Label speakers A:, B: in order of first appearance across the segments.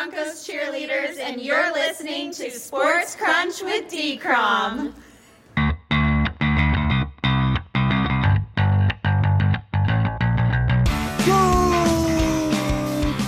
A: Broncos cheerleaders, and you're listening to Sports Crunch with D-Crom.
B: Good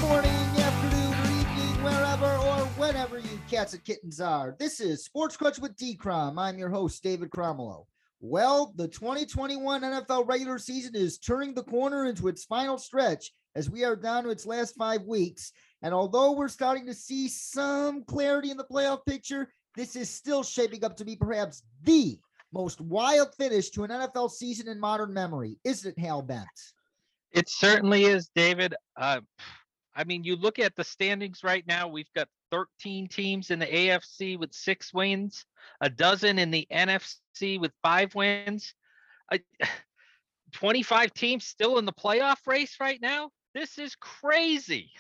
B: morning, afternoon, or evening, wherever or whenever you cats and kittens are. This is Sports Crunch with D Crom. I'm your host, David Cromwell. Well, the 2021 NFL regular season is turning the corner into its final stretch as we are down to its last five weeks. And although we're starting to see some clarity in the playoff picture, this is still shaping up to be perhaps the most wild finish to an NFL season in modern memory, isn't it, Hal Bent?
C: It certainly is, David. Uh, I mean, you look at the standings right now, we've got 13 teams in the AFC with six wins, a dozen in the NFC with five wins, uh, 25 teams still in the playoff race right now. This is crazy.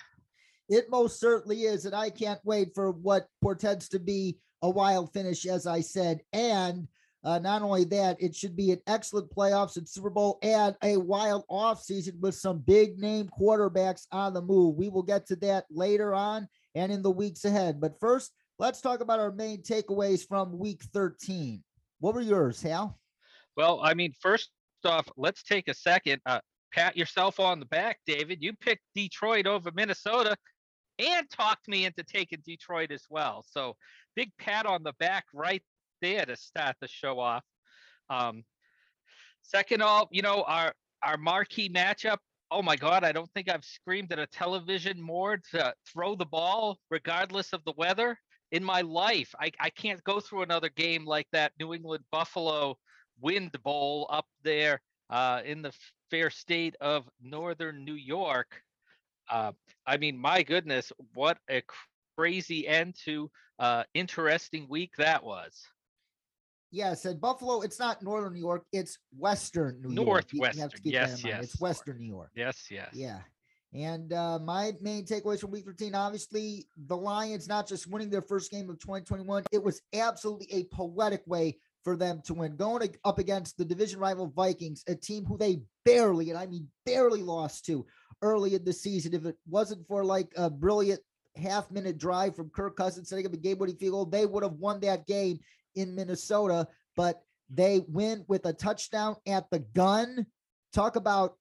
B: It most certainly is. And I can't wait for what portends to be a wild finish, as I said. And uh, not only that, it should be an excellent playoffs and Super Bowl and a wild offseason with some big name quarterbacks on the move. We will get to that later on and in the weeks ahead. But first, let's talk about our main takeaways from week 13. What were yours, Hal?
C: Well, I mean, first off, let's take a second. Uh, pat yourself on the back, David. You picked Detroit over Minnesota and talked me into taking Detroit as well. So big pat on the back right there to start the show off. Um, second all, you know, our our marquee matchup. Oh my God, I don't think I've screamed at a television more to throw the ball regardless of the weather in my life. I, I can't go through another game like that New England Buffalo Wind Bowl up there uh, in the fair state of northern New York. Uh, I mean, my goodness, what a crazy end to uh, interesting week that was.
B: Yes, and Buffalo, it's not northern New York, it's western New
C: York.
B: Northwestern.
C: Yes, yes.
B: It's western New York.
C: Yes, yes.
B: Yeah. And uh, my main takeaways from week 13, obviously, the Lions not just winning their first game of 2021, it was absolutely a poetic way for them to win. Going up against the division rival Vikings, a team who they barely, and I mean barely lost to early in the season. If it wasn't for like a brilliant half minute drive from Kirk Cousins setting up a game winning field goal, they would have won that game in Minnesota, but they win with a touchdown at the gun. Talk about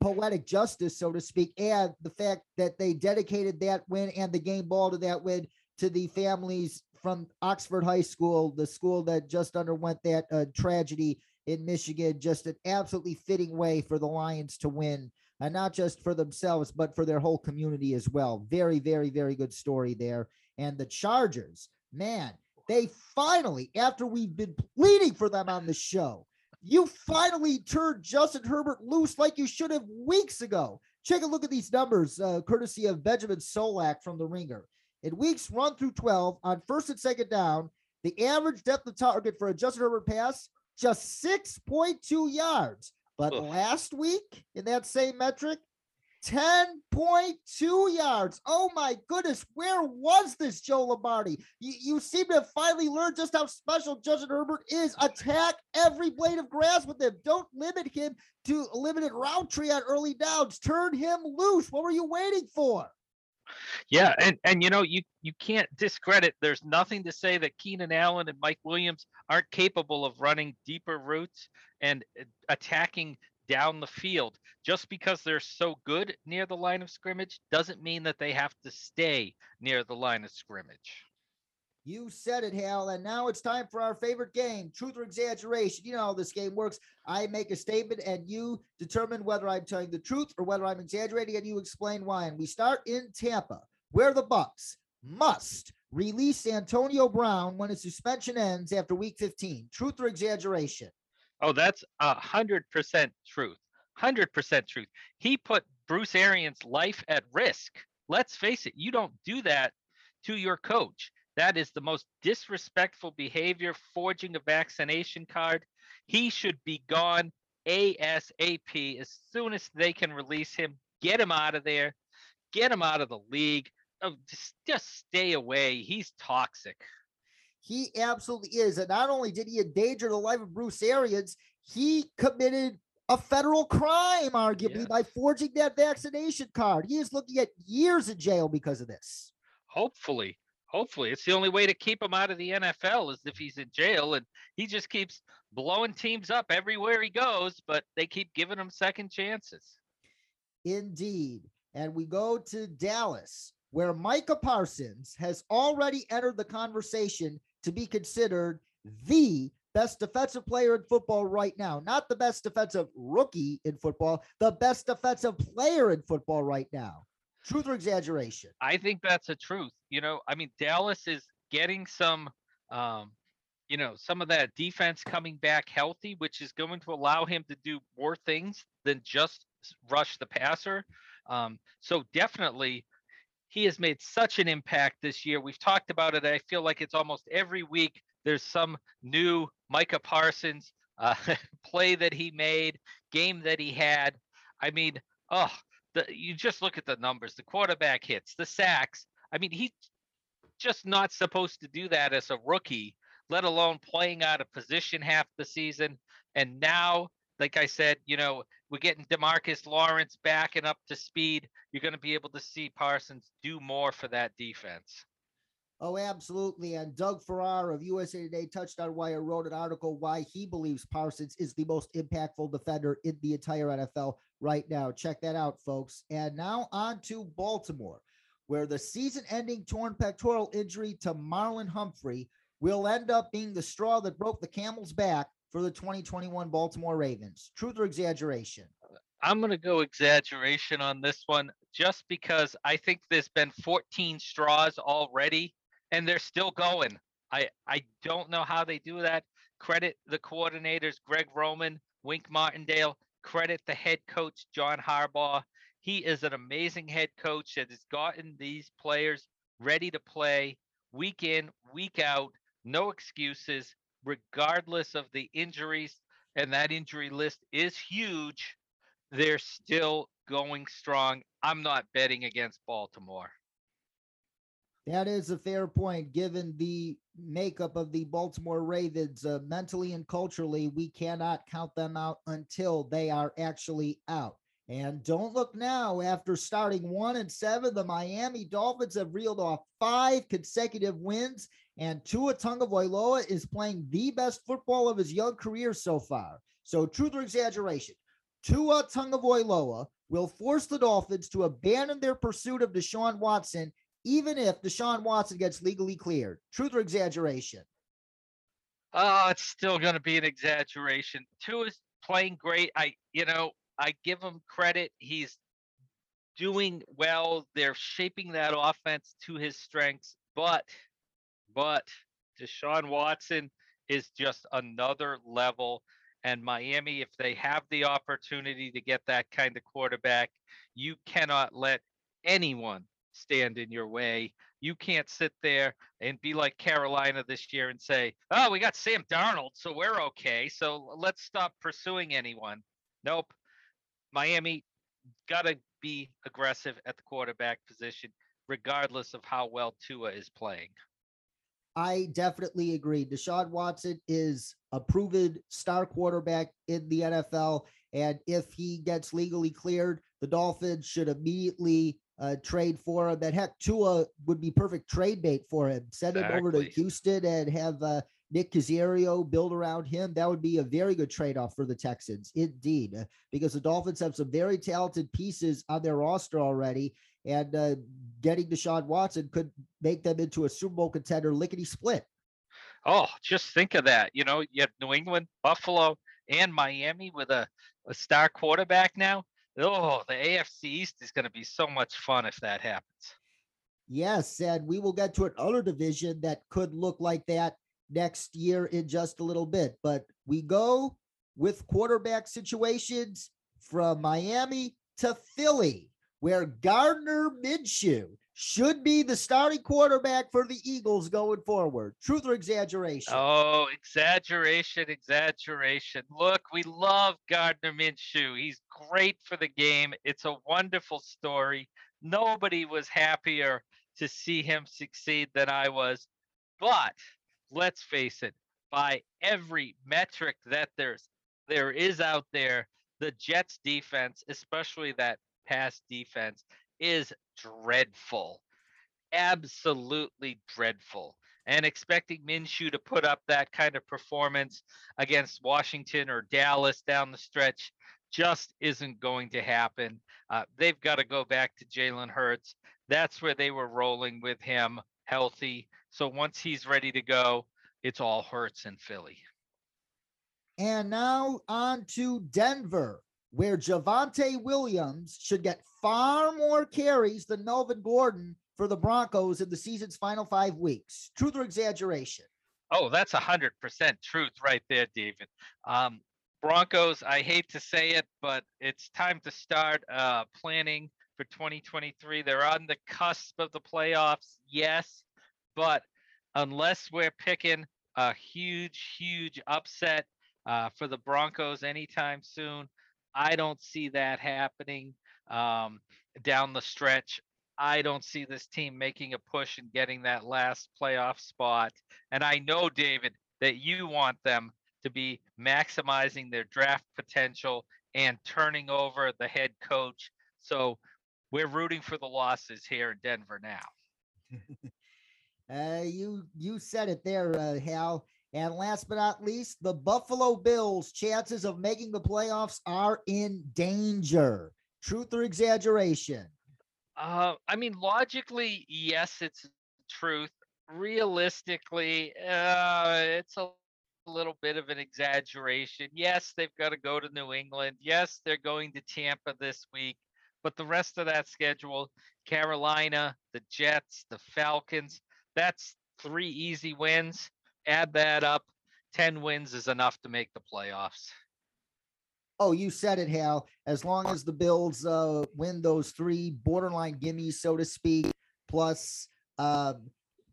B: poetic justice, so to speak, and the fact that they dedicated that win and the game ball to that win to the families from Oxford High School, the school that just underwent that uh, tragedy in Michigan. Just an absolutely fitting way for the Lions to win, and not just for themselves, but for their whole community as well. Very, very, very good story there. And the Chargers, man, they finally, after we've been pleading for them on the show, you finally turned Justin Herbert loose like you should have weeks ago. Check a look at these numbers, uh, courtesy of Benjamin Solak from the Ringer. In weeks one through 12, on first and second down, the average depth of target for a Justin Herbert pass, just 6.2 yards. But
C: Ugh.
B: last week, in that same metric, 10.2 yards. Oh my goodness, where was this, Joe Lombardi? You, you seem to have finally learned just how special Justin Herbert is. Attack every blade of grass with him. Don't limit him to a limited route tree on early downs. Turn him loose. What were you waiting for?
C: Yeah, and and you know you you can't discredit. There's nothing to say that Keenan Allen and Mike Williams aren't capable of running deeper routes and uh, attacking down the field. Just because they're so good near the line of scrimmage doesn't mean that they have to stay near the line of scrimmage.
B: You said it, Hal. And now it's time for our favorite game truth or exaggeration. You know how this game works. I make a statement, and you determine whether I'm telling the truth or whether I'm exaggerating, and you explain why. And we start in Tampa, where the Bucks must release Antonio Brown when his suspension ends after week 15. Truth or exaggeration?
C: Oh, that's a hundred percent truth. Hundred percent truth. He put Bruce Arians' life at risk. Let's face it, you don't do that to your coach. That is the most disrespectful behavior, forging a vaccination card. He should be gone ASAP as soon as they can release him. Get him out of there. Get him out of the league. Oh, just, just stay away. He's toxic.
B: He absolutely is. And not only did he endanger the life of Bruce Arians, he committed a federal crime, arguably,
C: Yes.
B: by forging that vaccination card. He is looking at years in jail because of this.
C: Hopefully, hopefully, it's the only way to keep him out of the NFL is if he's in jail, and he just keeps blowing teams up everywhere he goes. But they keep giving him second chances.
B: Indeed, and we go to Dallas, where Micah Parsons has already entered the conversation to be considered the best defensive player in football right now. Not the best defensive rookie in football, the best defensive player in football right now. Truth or exaggeration?
C: I think that's a truth. You know, I mean, Dallas is getting some, um, you know, some of that defense coming back healthy, which is going to allow him to do more things than just rush the passer. Um, so definitely, he has made such an impact this year. We've talked about it. I feel like it's almost every week there's some new Micah Parsons uh, play that he made, game that he had. I mean, oh, the, you just look at the numbers, the quarterback hits, the sacks. I mean, he's just not supposed to do that as a rookie, let alone playing out of position half the season. And now, like I said, you know, we're getting Demarcus Lawrence back and up to speed. You're going to be able to see Parsons do more for that defense.
B: Oh, absolutely. And Doug Farrar of USA Today touched Touchdown Wire wrote an article why he believes Parsons is the most impactful defender in the entire NFL right now. Check that out, folks. And now on to Baltimore, where the season ending torn pectoral injury to Marlon Humphrey will end up being the straw that broke the camel's back for the 2021 Baltimore Ravens. Truth or exaggeration?
C: I'm going to go exaggeration on this one just because I think there's been 14 straws already and they're still going. I I don't know how they do that. Credit the coordinators, Greg Roman, Wink Martindale. Credit the head coach, John Harbaugh. He is an amazing head coach that has gotten these players ready to play week in, week out, no excuses, regardless of the injuries. And that injury list is huge. They're still going strong. I'm not betting against Baltimore.
B: That is a fair point, given the makeup of the Baltimore Ravens. Uh, mentally and culturally, we cannot count them out until they are actually out. And don't look now. After starting one and seven, the Miami Dolphins have reeled off five consecutive wins, and Tua Tagovailoa is playing the best football of his young career so far. So, truth or exaggeration, Tua Tagovailoa will force the Dolphins to abandon their pursuit of Deshaun Watson even if Deshaun Watson gets legally cleared. Truth or exaggeration?
C: Oh, it's still going to be an exaggeration. Tua is playing great. I, you know, I give him credit. He's doing well. They're shaping that offense to his strengths, but, but Deshaun Watson is just another level. And Miami, if they have the opportunity to get that kind of quarterback, you cannot let anyone stand in your way. You can't sit there and be like Carolina this year and say, "Oh, we got Sam Darnold, so we're okay. So let's stop pursuing anyone." Nope. Miami got to be aggressive at the quarterback position, regardless of how well Tua is playing.
B: I definitely agree. Deshaun Watson is a proven star quarterback in the NFL. And if he gets legally cleared, the Dolphins should immediately uh, trade for him. That heck, Tua would be perfect trade bait for him. Send exactly. him over to Houston and have uh, Nick Caserio build around him. That would be a very good trade off for the Texans, indeed, uh, because the Dolphins have some very talented pieces on their roster already. And uh, getting Deshaun Watson could make them into a Super Bowl contender lickety split.
C: Oh, just think of that. You know, you have New England, Buffalo, and Miami with a, a star quarterback now. Oh, the AFC East is going to be so much fun if that happens.
B: Yes, and we will get to another division that could look like that next year in just a little bit. But we go with quarterback situations from Miami to Philly, where Gardner Minshew should be the starting quarterback for the Eagles going forward. Truth or exaggeration?
C: Oh, exaggeration, exaggeration. Look, we love Gardner Minshew. He's great for the game. It's a wonderful story. Nobody was happier to see him succeed than I was. But let's face it, by every metric that there's there is out there, the Jets defense, especially that pass defense, is dreadful. absolutely dreadful. And expecting Minshew to put up that kind of performance against Washington or Dallas down the stretch just isn't going to happen. Uh, they've got to go back to Jalen Hurts. That's where they were rolling with him healthy. So once he's ready to go, it's all Hurts in Philly.
B: And now on to Denver, where Javonte Williams should get far more carries than Melvin Gordon for the Broncos in the season's final five weeks. Truth or exaggeration?
C: Oh, that's a hundred percent truth right there, David. Um, Broncos, I hate to say it, but it's time to start uh, planning for 2023. They're on the cusp of the playoffs, yes, but unless we're picking a huge, huge upset uh, for the Broncos anytime soon, I don't see that happening um, down the stretch. I don't see this team making a push and getting that last playoff spot. And I know, David, that you want them to be maximizing their draft potential and turning over the head coach. So we're rooting for the losses here in Denver now.
B: uh, you you said it there, uh, Hal. And last but not least, the Buffalo Bills' chances of making the playoffs are in danger. Truth or exaggeration?
C: Uh, I mean, logically, yes, it's truth. Realistically, uh, it's a little bit of an exaggeration. Yes, they've got to go to New England. Yes, they're going to Tampa this week. But the rest of that schedule, Carolina, the Jets, the Falcons, that's three easy wins. Add that up. 10 wins is enough to make the playoffs.
B: Oh, you said it, Hal. As long as the Bills uh, win those three borderline gimmies, so to speak, plus uh,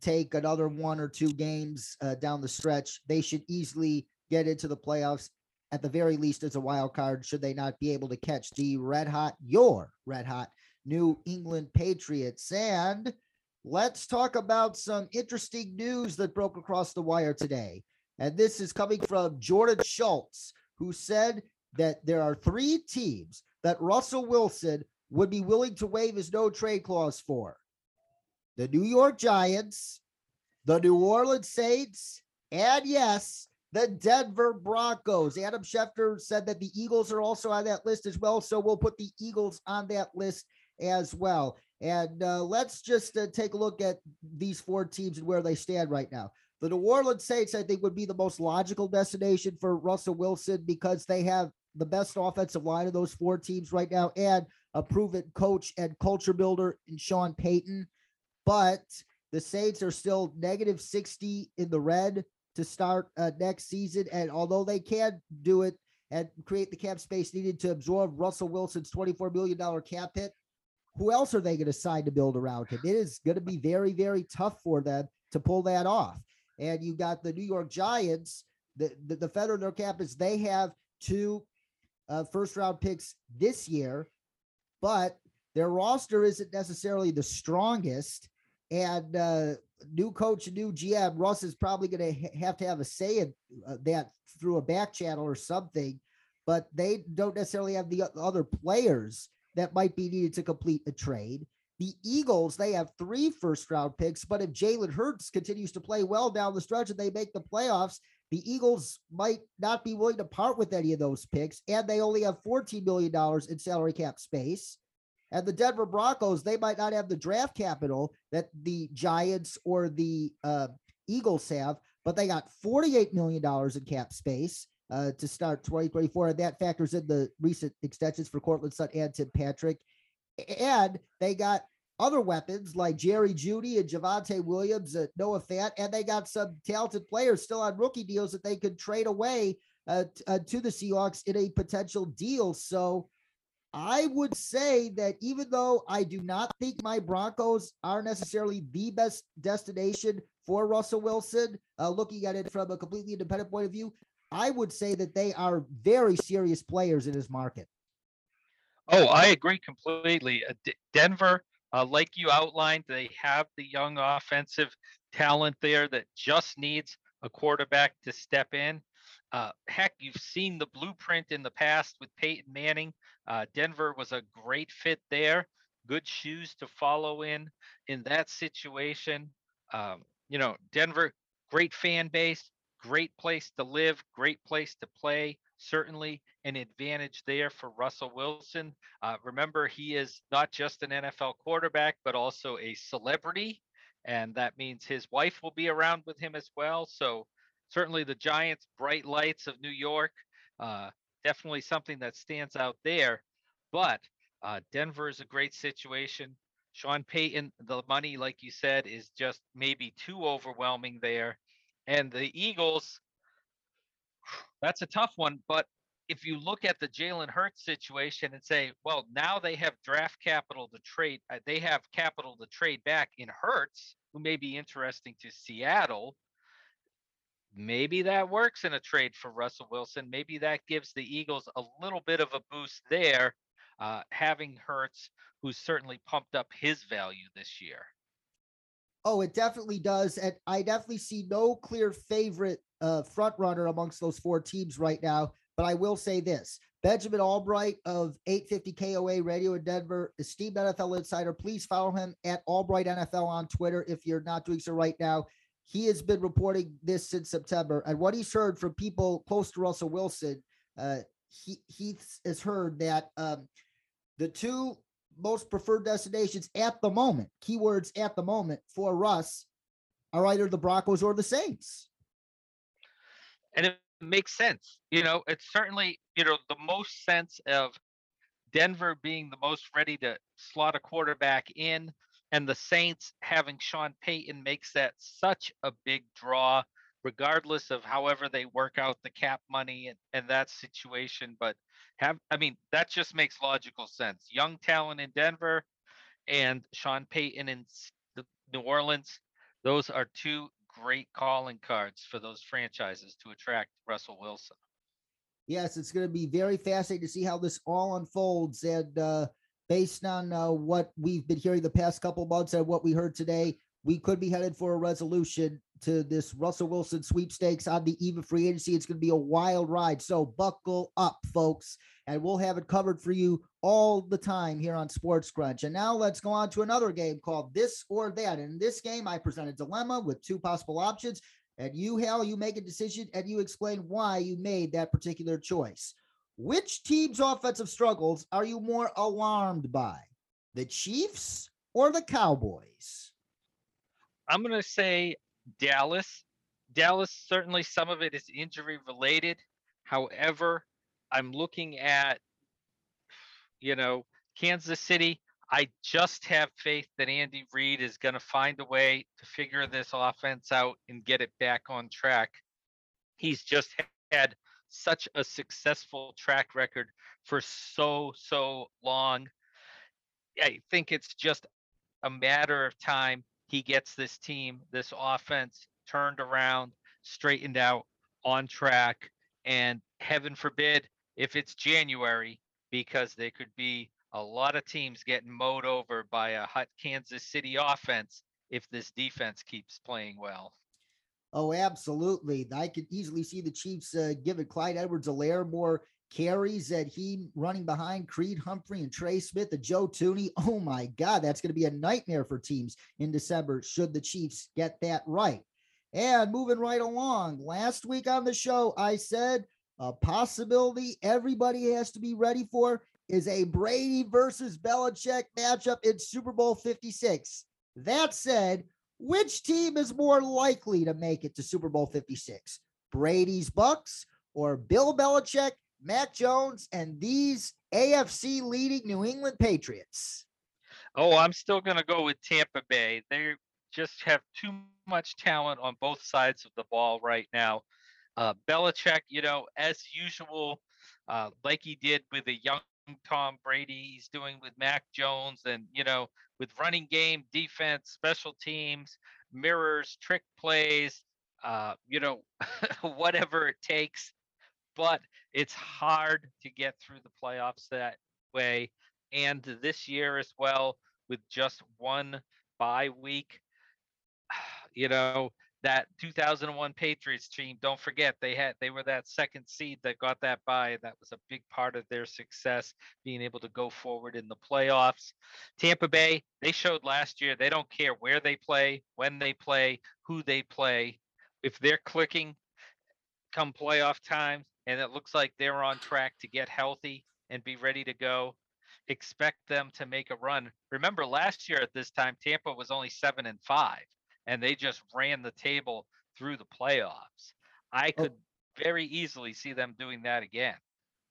B: take another one or two games uh, down the stretch, they should easily get into the playoffs at the very least as a wild card, should they not be able to catch the red hot, your red hot New England Patriots. And let's talk about some interesting news that broke across the wire today. And this is coming from Jordan Schultz, who said that there are three teams that Russell Wilson would be willing to waive his no trade clause for the New York Giants, the New Orleans Saints, and yes, the Denver Broncos. Adam Schefter said that the Eagles are also on that list as well. So we'll put the Eagles on that list as well. And uh, let's just uh, take a look at these four teams and where they stand right now. The New Orleans Saints, I think, would be the most logical destination for Russell Wilson because they have the best offensive line of those four teams right now and a proven coach and culture builder in Sean Payton. But the Saints are still negative 60 in the red to start uh, next season. And although they can do it and create the cap space needed to absorb Russell Wilson's $24 million cap hit, who else are they going to sign to build around him? It is going to be very, very tough for them to pull that off. And you got the New York Giants, the, the, the federal their cap is they have two uh, first round picks this year, but their roster isn't necessarily the strongest. And uh, new coach, new GM, Russ is probably going to ha- have to have a say in uh, that through a back channel or something. But they don't necessarily have the other players that might be needed to complete a trade. The Eagles, they have three first round picks, but if Jalen Hurts continues to play well down the stretch and they make the playoffs, the Eagles might not be willing to part with any of those picks, and they only have $14 million in salary cap space. And the Denver Broncos, they might not have the draft capital that the Giants or the uh, Eagles have, but they got $48 million in cap space uh, to start 2024. And that factors in the recent extensions for Courtland Sutton and Tim Patrick. And they got other weapons like Jerry Jeudy and Javonte Williams, uh, Noah Fant, and they got some talented players still on rookie deals that they could trade away uh, t- uh, to the Seahawks in a potential deal. So I would say that even though I do not think my Broncos are necessarily the best destination for Russell Wilson, uh, looking at it from a completely independent point of view, I would say that they are very serious players in his market.
C: Oh, I agree completely. Uh, D- Denver, uh, like you outlined, they have the young offensive talent there that just needs a quarterback to step in. Uh, heck, you've seen the blueprint in the past with Peyton Manning. Uh, Denver was a great fit there. good shoes to follow in in that situation. Um, you know, Denver, great fan base, great place to live, great place to play. Certainly an advantage there for Russell Wilson. Uh, remember, he is not just an NFL quarterback, but also a celebrity. And that means his wife will be around with him as well. So, certainly the Giants' bright lights of New York, uh, definitely something that stands out there. But uh, Denver is a great situation. Sean Payton, the money, like you said, is just maybe too overwhelming there. And the Eagles, that's a tough one. But if you look at the Jalen Hurts situation and say, well, now they have draft capital to trade, uh, they have capital to trade back in Hurts, who may be interesting to Seattle. Maybe that works in a trade for Russell Wilson. Maybe that gives the Eagles a little bit of a boost there, uh, having Hurts, who's certainly pumped up his value this year.
B: Oh, it definitely does. And I definitely see no clear favorite uh, front runner amongst those four teams right now. But I will say this Benjamin Albright of 850 KOA Radio in Denver, esteemed NFL insider. Please follow him at Albright NFL on Twitter if you're not doing so right now. He has been reporting this since September. And what he's heard from people close to Russell Wilson, uh, he, he has heard that um, the two most preferred destinations at the moment, keywords at the moment for Russ are either the Broncos or the Saints.
C: And it makes sense. You know, it's certainly, you know, the most sense of Denver being the most ready to slot a quarterback in and the Saints having Sean Payton makes that such a big draw regardless of however they work out the cap money and, and that situation. But have I mean that just makes logical sense. Young talent in Denver and Sean Payton in New Orleans. Those are two great calling cards for those franchises to attract Russell Wilson.
B: Yes, it's going to be very fascinating to see how this all unfolds. And uh, based on uh, what we've been hearing the past couple months and what we heard today, we could be headed for a resolution to this Russell Wilson sweepstakes on the of free agency. It's going to be a wild ride. So buckle up, folks, and we'll have it covered for you all the time here on Sports Crunch. And now let's go on to another game called This or That. In this game, I present a dilemma with two possible options. And you, Hal, you make a decision and you explain why you made that particular choice. Which team's offensive struggles are you more alarmed by? The Chiefs or the Cowboys?
C: I'm going to say Dallas. Dallas, certainly some of it is injury related. However, I'm looking at, you know, Kansas City. I just have faith that Andy Reid is going to find a way to figure this offense out and get it back on track. He's just had such a successful track record for so, so long. I think it's just a matter of time he gets this team, this offense turned around, straightened out, on track. And heaven forbid if it's January, because there could be a lot of teams getting mowed over by a hot Kansas City offense if this defense keeps playing well.
B: Oh, absolutely. I could easily see the Chiefs uh, giving Clyde Edwards-Helaire more carries that he running behind Creed Humphrey and Trey Smith, the Joe Thuney. Oh my God, that's going to be a nightmare for teams in December should the Chiefs get that right. And moving right along, last week on the show, I said a possibility everybody has to be ready for is a Brady versus Belichick matchup in Super Bowl 56. That said, which team is more likely to make it to Super Bowl 56? Brady's Bucks or Bill Belichick Mac Jones, and these AFC leading New England Patriots?
C: Oh, I'm still going to go with Tampa Bay. They just have too much talent on both sides of the ball right now. Uh, Belichick, you know, as usual, uh, like he did with a young Tom Brady, he's doing with Mac Jones, and you know, with running game, defense, special teams, mirrors, trick plays, uh, you know, whatever it takes. But it's hard to get through the playoffs that way. And this year as well, with just one bye week, you know, that 2001 Patriots team, don't forget they had they were that second seed that got that bye. That was a big part of their success, being able to go forward in the playoffs. Tampa Bay, they showed last year they don't care where they play, when they play, who they play. If they're clicking come playoff time and it looks like they're on track to get healthy and be ready to go, expect them to make a run. Remember last year at this time Tampa was only 7 and 5 and they just ran the table through the playoffs. I
B: Oh.
C: could very easily see them doing that again.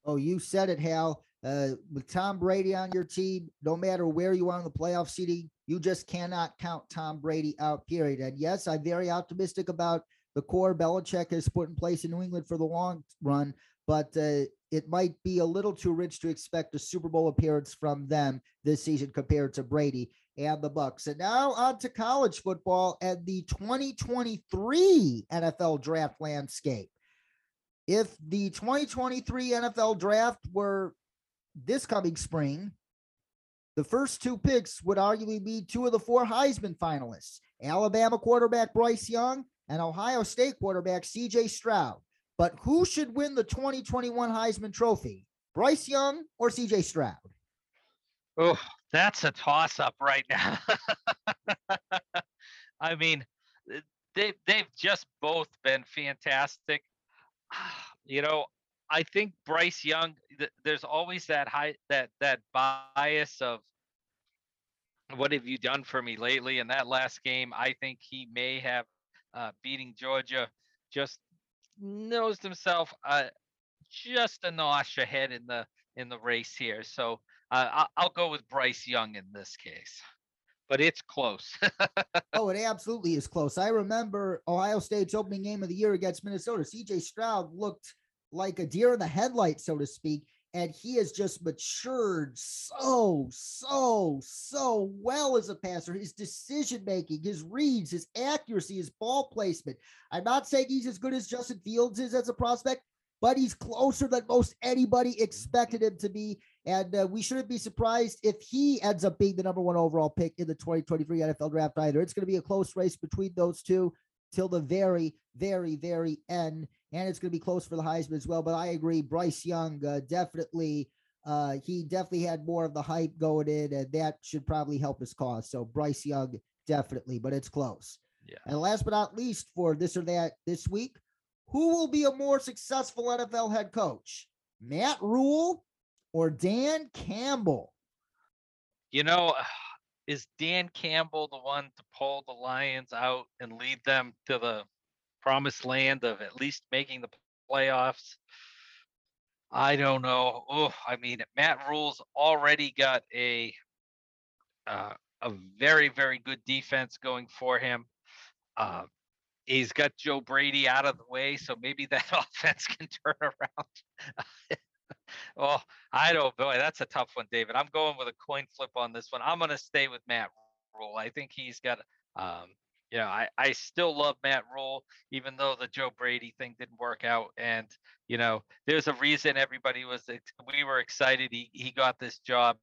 B: Oh, you said it, Hal. Uh, with Tom Brady on your team, no matter where you are in the playoff seeding, you just cannot count Tom Brady out, period. And yes, I'm very optimistic about the core Belichick has put in place in New England for the long run, but uh, it might be a little too rich to expect a Super Bowl appearance from them this season compared to Brady and the Bucks. And now on to college football and the 2023 NFL draft landscape. If the 2023 NFL draft were this coming spring, the first two picks would arguably be two of the four Heisman finalists Alabama quarterback Bryce Young and Ohio State quarterback CJ Stroud. But who should win the 2021 Heisman Trophy? Bryce Young or CJ Stroud?
C: Oh, that's a toss up right now. I mean, they they've just both been fantastic. You know, I think Bryce Young. th- There's always that high that that bias of what have you done for me lately? In that last game, I think he may have uh, beating Georgia just nosed himself uh, just a notch ahead in the in the race here. So uh, I'll, I'll go with Bryce Young in this case, but it's close.
B: Oh, it absolutely is close. I remember Ohio State's opening game of the year against Minnesota. CJ Stroud looked like a deer in the headlights, so to speak. And he has just matured so, so, so well as a passer. His decision making, his reads, his accuracy, his ball placement. I'm not saying he's as good as Justin Fields is as a prospect, but he's closer than most anybody expected him to be. And uh, we shouldn't be surprised if he ends up being the number one overall pick in the 2023 NFL draft either. It's going to be a close race between those two till the very, very, very end. And it's going to be close for the Heisman as well. But I agree, Bryce Young uh, definitely, uh, he definitely had more of the hype going in, and that should probably help his cause. So Bryce Young, definitely, but it's close.
C: Yeah.
B: And last but not least, for this or that this week, who will be a more successful NFL head coach? Matt Rhule or Dan Campbell?
C: you know, is Dan Campbell the one to pull the Lions out and lead them to the promised land of at least making the playoffs? I don't know. Oh, I mean, Matt Rhule's already got a uh, a very very good defense going for him. Uh, he's got Joe Brady out of the way, so maybe that offense can turn around. oh, I don't boy, that's a tough one, David. I'm going with a coin flip on this one. I'm going to stay with Matt Rhule. I think he's got um, you know, I, I still love Matt Rhule, even though the Joe Brady thing didn't work out. And, you know, there's a reason everybody was, we were excited he, he got this job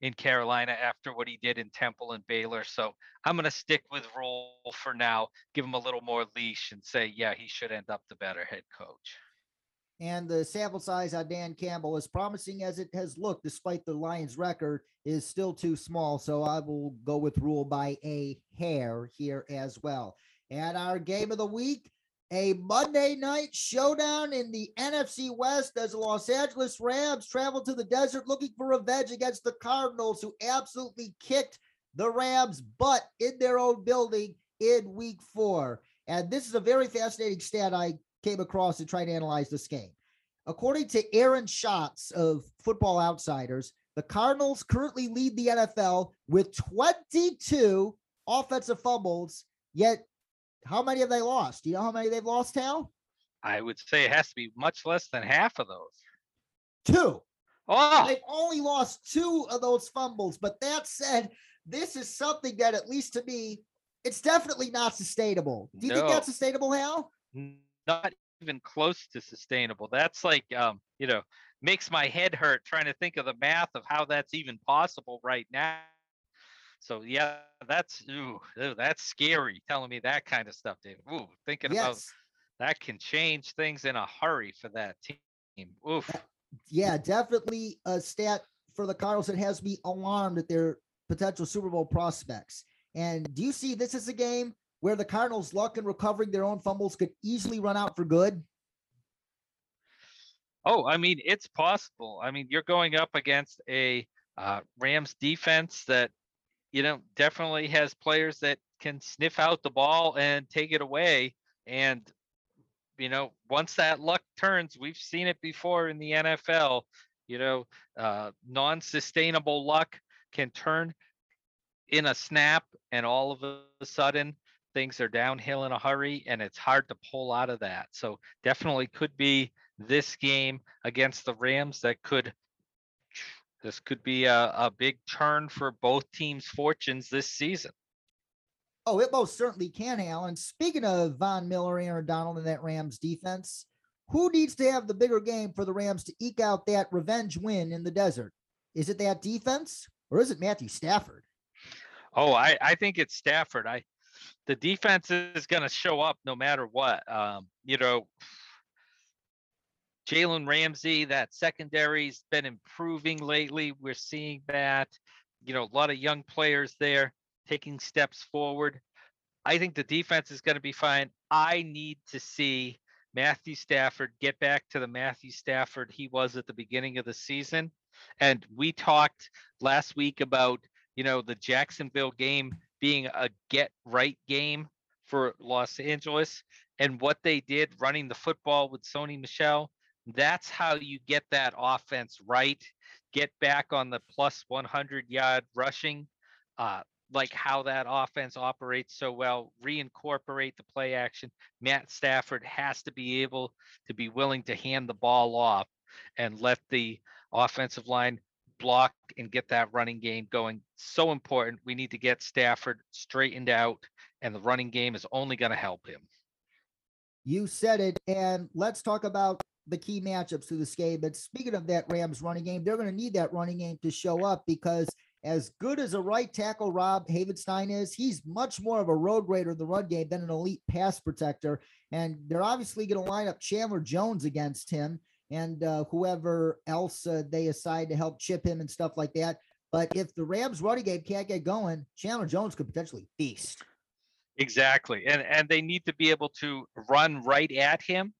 C: in Carolina after what he did in Temple and Baylor. So I'm going to stick with Rhule for now, give him a little more leash and say, yeah, he should end up the better head coach.
B: And the sample size on Dan Campbell, as promising as it has looked, despite the Lions' record, is still too small. So I will go with Rhule by a hair here as well. And our game of the week, a Monday night showdown in the NFC West as the Los Angeles Rams travel to the desert looking for revenge against the Cardinals, who absolutely kicked the Rams' butt in their own building in week four. And this is a very fascinating stat I came across and tried to analyze this game. According to Aaron Schatz of Football Outsiders, the Cardinals currently lead the NFL with 22 offensive fumbles. Yet, how many have they lost? Do you know how many they've lost, Hal?
C: I would say it has to be much less than half of those.
B: Two.
C: Oh,
B: They've only lost two of those fumbles. But that said, this is something that, at least to me, it's definitely not sustainable. Do you think that's sustainable, Hal?
C: Not even close to sustainable. That's like, um, you know, makes my head hurt trying to think of the math of how that's even possible right now. So yeah, that's ooh, that's scary. Telling me that kind of stuff, David. Ooh, thinking yes. about that can change things in a hurry for that team. Oof.
B: Yeah, definitely a stat for the Cardinals that has me alarmed at their potential Super Bowl prospects. And do you see this as a game where the Cardinals' luck in recovering their own fumbles could easily run out for good?
C: Oh, I mean, it's possible. I mean, you're going up against a uh, Rams defense that, you know, definitely has players that can sniff out the ball and take it away. And, you know, once that luck turns, we've seen it before in the NFL, you know, uh, non sustainable luck can turn in a snap, and all of a sudden, things are downhill in a hurry and it's hard to pull out of that. So definitely could be this game against the Rams that could this could be a, a big turn for both teams' fortunes this season.
B: Oh, it most certainly can, Alan. Speaking of Von Miller, Aaron Donald, and that Rams defense, who needs to have the bigger game for the Rams to eke out that revenge win in the desert? Is it that defense or is it Matthew Stafford?
C: Oh, I, I think it's Stafford. I the defense is going to show up no matter what. Um, you know, Jalen Ramsey, that secondary's been improving lately. We're seeing that, you know, a lot of young players there taking steps forward. I think the defense is going to be fine. I need to see Matthew Stafford get back to the Matthew Stafford he was at the beginning of the season. And we talked last week about, you know, the Jacksonville game being a get right game for Los Angeles and what they did running the football with Sony Michel. That's how you get that offense right. Get back on the plus 100 yard rushing, uh, like how that offense operates so well. Reincorporate the play action. Matt Stafford has to be able to be willing to hand the ball off and let the offensive line block and get that running game going. So important. We need to get Stafford straightened out, and the running game is only going to help him.
B: You said it. And let's talk about the key matchups through this game. But speaking of that Rams running game, they're going to need that running game to show up because as good as a right tackle Rob Havenstein is, he's much more of a road grader in the run game than an elite pass protector. And they're obviously going to line up Chandler Jones against him and uh, whoever else uh, they decide to help chip him and stuff like that. But if the Rams running game can't get going, Chandler Jones could potentially feast.
C: Exactly. And and they need to be able to run right at him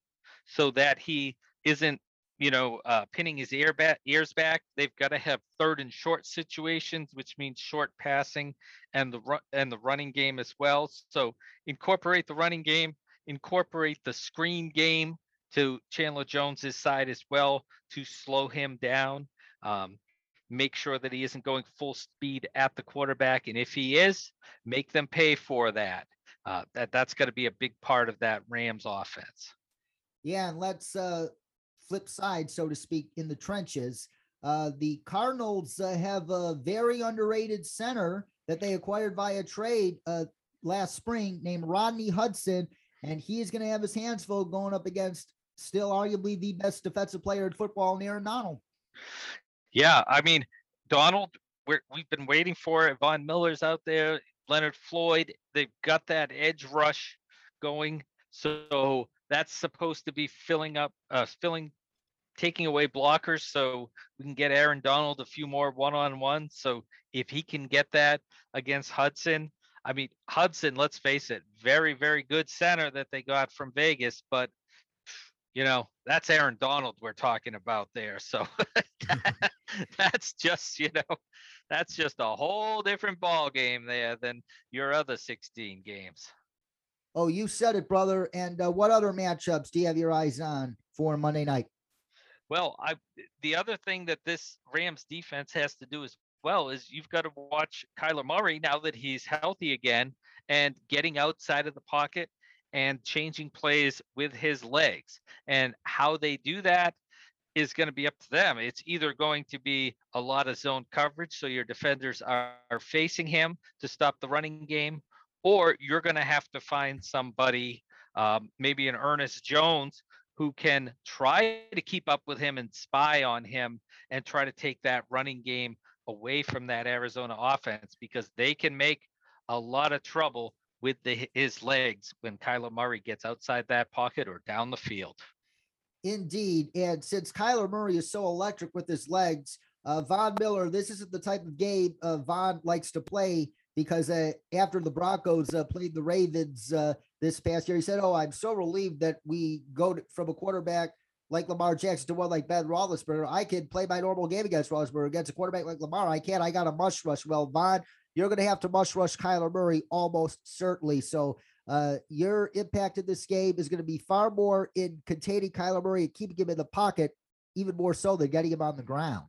C: so that he isn't you know uh, pinning his ear back, ears back. They've got to have third and short situations, which means short passing and the run and the running game as well. So incorporate the running game, incorporate the screen game to Chandler Jones's side as well to slow him down. Um, make sure that he isn't going full speed at the quarterback, and if he is, make them pay for that. Uh, that that's going to be a big part of that Rams offense.
B: Yeah, and let's uh, flip side, so to speak, in the trenches. Uh, the Cardinals uh, have a very underrated center that they acquired via trade uh, last spring named Rodney Hudson, and he is going to have his hands full going up against still arguably the best defensive player in football, Aaron Donald.
C: Yeah, I mean, Donald, we're, we've been waiting for it. Von Miller's out there, Leonard Floyd, they've got that edge rush going. So that's supposed to be filling up, uh, filling, taking away blockers so we can get Aaron Donald a few more one on one. So if he can get that against Hudson, I mean, Hudson, let's face it, very, very good center that they got from Vegas, but you know, that's Aaron Donald we're talking about there. So that's just, you know, that's just a whole different ball game there than your other 16 games.
B: Oh, you said it, brother. And uh, what other matchups do you have your eyes on for Monday night?
C: Well, I the other thing that this Rams defense has to do as well is you've got to watch Kyler Murray now that he's healthy again and getting outside of the pocket and changing plays with his legs. And how they do that is going to be up to them. It's either going to be a lot of zone coverage, so your defenders are, facing him to stop the running game, or you're going to have to find somebody, um, maybe an Ernest Jones, who can try to keep up with him and spy on him and try to take that running game away from that Arizona offense because they can make a lot of trouble with the, his legs when Kyler Murray gets outside that pocket or down the field.
B: Indeed. And since Kyler Murray is so electric with his legs, uh, Von Miller, this isn't the type of game uh, Von likes to play because uh, after the Broncos uh, played the Ravens uh, this past year, he said, Oh, I'm so relieved that we go to, from a quarterback like Lamar Jackson to one like Ben Roethlisberger. I can play my normal game against Roethlisberger. Against a quarterback like Lamar, I can't. I got a mush rush. Well, Von, you're going to have to mush rush Kyler Murray almost certainly. So uh, your impact in this game is going to be far more in containing Kyler Murray and keeping him in the pocket, even more so than getting him on the ground.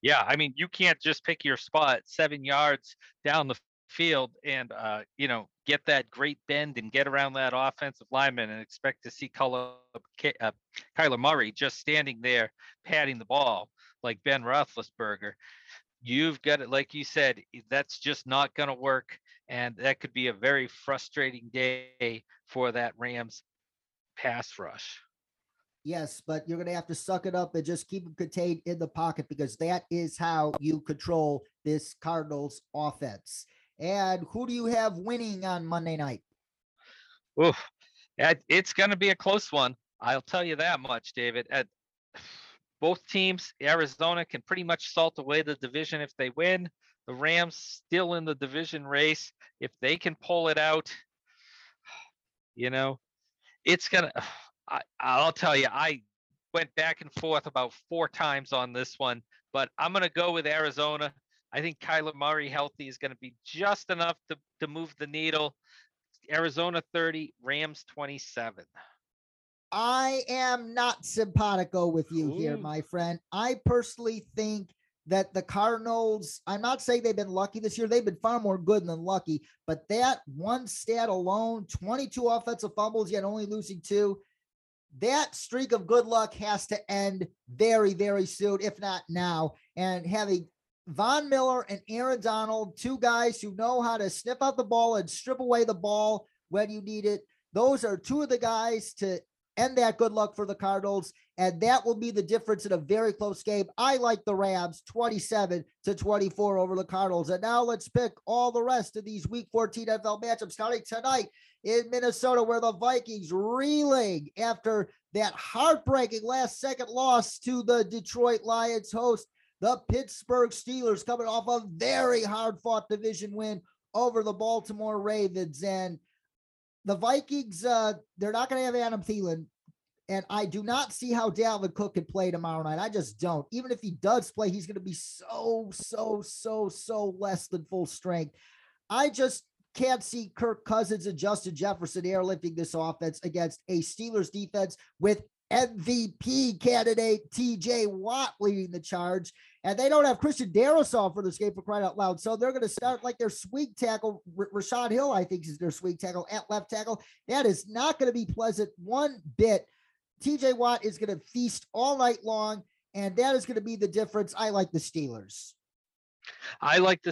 C: Yeah, I mean, you can't just pick your spot seven yards down the field and uh, you know get that great bend and get around that offensive lineman and expect to see Kyler, uh, Kyler Murray just standing there patting the ball like Ben Roethlisberger. You've got it, like you said, that's just not going to work, and that could be a very frustrating day for that Rams pass rush.
B: Yes, but you're going to have to suck it up and just keep them contained in the pocket because that is how you control this Cardinals offense. And who do you have winning on Monday night?
C: Oh, it's going to be a close one. I'll tell you that much, David. At both teams, Arizona can pretty much salt away the division if they win. The Rams still in the division race. If they can pull it out, you know, it's gonna. I, I'll tell you, I went back and forth about four times on this one, but I'm to go with Arizona. I think Kyler Murray healthy is going to be just enough to, to move the needle. Arizona 30, Rams 27.
B: I am not simpatico with you Ooh. here, my friend. I personally think that the Cardinals, I'm not saying they've been lucky this year. They've been far more good than lucky, but that one stat alone, 22 offensive fumbles, yet only losing two, that streak of good luck has to end very, very soon, if not now. And having Von Miller and Aaron Donald, two guys who know how to sniff out the ball and strip away the ball when you need it. Those are two of the guys to end that good luck for the Cardinals. And that will be the difference in a very close game. I like the Rams 27 to 24 over the Cardinals. And now let's pick all the rest of these week 14 NFL matchups starting tonight in Minnesota, where the Vikings reeling after that heartbreaking last second loss to the Detroit Lions host the Pittsburgh Steelers coming off a very hard fought division win over the Baltimore Ravens. And the Vikings, uh, they're not going to have Adam Thielen. And I do not see how Dalvin Cook can play tomorrow night. I just don't. Even if he does play, he's going to be so, so, so, so less than full strength. I just can't see Kirk Cousins and Justin Jefferson airlifting this offense against a Steelers defense with MVP candidate TJ Watt leading the charge. And they don't have Christian Darrisaw for this game for crying out loud. So they're going to start like their swing tackle. R- Rashod Hill, I think, is their swing tackle at left tackle. That is not going to be pleasant one bit. TJ Watt is going to feast all night long. And that is going to be the difference. I like the Steelers.
C: I like the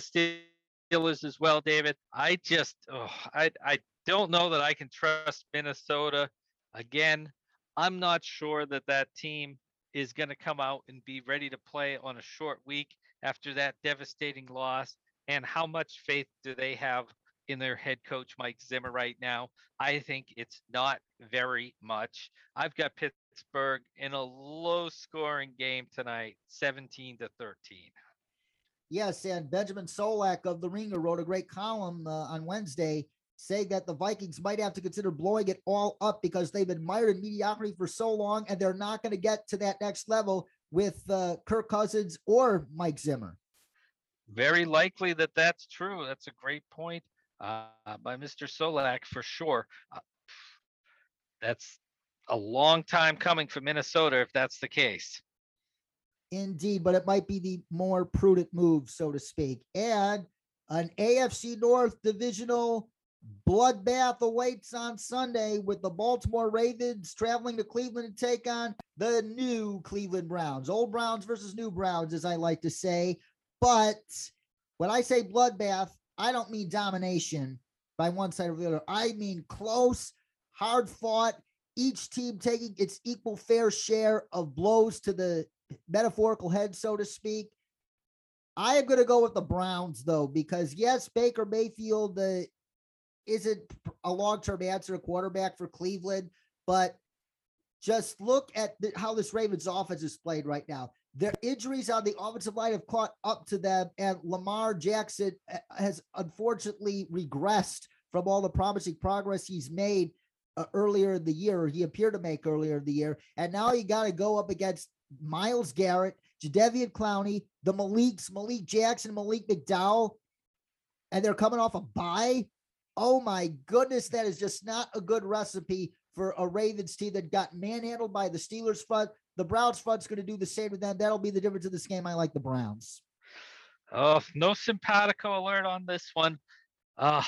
C: Steelers as well, David. I just, oh, I, I don't know that I can trust Minnesota again. I'm not sure that that team is going to come out and be ready to play on a short week after that devastating loss. And how much faith do they have in their head coach Mike Zimmer right now? I think it's not very much. I've got Pittsburgh in a low scoring game tonight, 17 to 13.
B: Yes, and Benjamin Solak of the Ringer wrote a great column uh, on Wednesday saying that the Vikings might have to consider blowing it all up because they've admired mediocrity for so long and they're not going to get to that next level with uh, Kirk Cousins or Mike Zimmer.
C: Very likely that that's true. That's a great point uh, by Mr. Solak for sure. Uh, that's a long time coming for Minnesota if that's the case.
B: Indeed, but it might be the more prudent move, so to speak. And an AFC North divisional bloodbath awaits on Sunday with the Baltimore Ravens traveling to Cleveland to take on the new Cleveland Browns. Old Browns versus new Browns, as I like to say. But when I say bloodbath, I don't mean domination by one side or the other. I mean close, hard fought, each team taking its equal fair share of blows to the metaphorical head, so to speak. I am going to go with the Browns though, because yes, Baker Mayfield uh, isn't a long-term answer a quarterback for Cleveland, but just look at the, how this Ravens offense is played right now. Their injuries on the offensive line have caught up to them, and Lamar Jackson uh, has unfortunately regressed from all the promising progress he's made uh, earlier in the year, or he appeared to make earlier in the year. And now you got to go up against Myles Garrett, Jadeveon Clowney, the Malik's, Malik Jackson, Malik McDowell, and they're coming off a bye. Oh my goodness, that is just not a good recipe for a Ravens team that got manhandled by the Steelers front. The Browns front's going to do the same to them. That'll be the difference of this game. I like the Browns.
C: Oh, no simpatico alert on this one. Uh,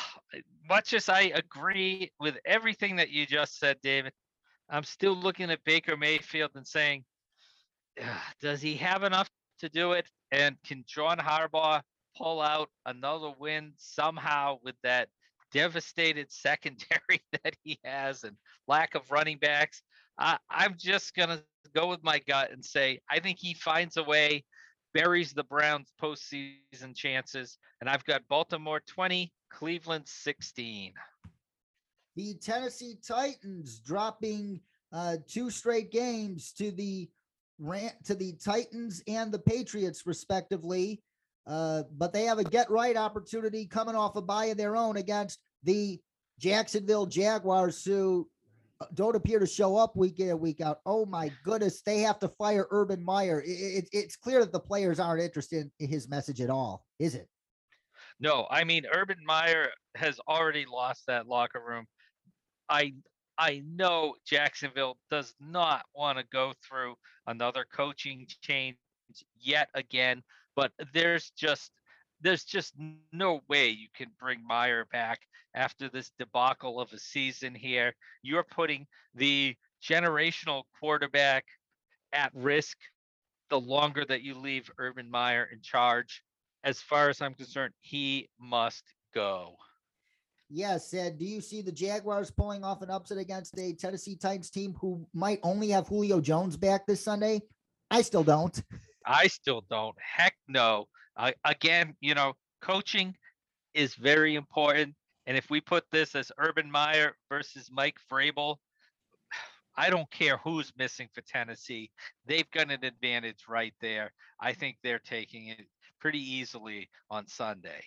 C: much as I agree with everything that you just said, David, I'm still looking at Baker Mayfield and saying, does he have enough to do it? And can John Harbaugh pull out another win somehow with that devastated secondary that he has and lack of running backs? I, I'm just going to go with my gut and say, I think he finds a way, buries the Browns' postseason chances. And I've got Baltimore 20, Cleveland 16.
B: The Tennessee Titans dropping uh, two straight games to the to the Titans and the Patriots, respectively. Uh, but they have a get right opportunity coming off a bye of their own against the Jacksonville Jaguars, who uh, don't appear to show up week in and week out. Oh my goodness, they have to fire Urban Meyer. It, it, it's clear that the players aren't interested in his message at all, is it?
C: No, I mean Urban Meyer has already lost that locker room. I I know Jacksonville does not want to go through another coaching change yet again, but there's just there's just no way you can bring Meyer back after this debacle of a season here. You're putting the generational quarterback at risk the longer that you leave Urban Meyer in charge. As far as I'm concerned, he must go.
B: Yes, and do you see the Jaguars pulling off an upset against a Tennessee Titans team who might only have Julio Jones back this Sunday? I still don't.
C: I still don't. Heck no. Again, you know, coaching is very important. And if we put this as Urban Meyer versus Mike Vrabel, I don't care who's missing for Tennessee. They've got an advantage right there. I think they're taking it pretty easily on Sunday.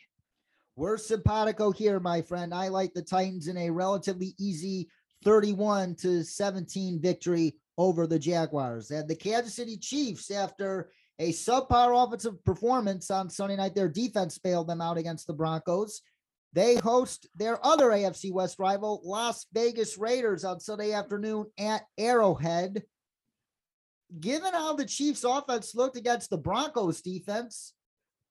B: We're simpatico here, my friend. I like the Titans in a relatively easy 31 to 17 victory over the Jaguars. And the Kansas City Chiefs, after a subpar offensive performance on Sunday night, their defense bailed them out against the Broncos. They host their other AFC West rival, Las Vegas Raiders, on Sunday afternoon at Arrowhead. Given how the Chiefs' offense looked against the Broncos' defense,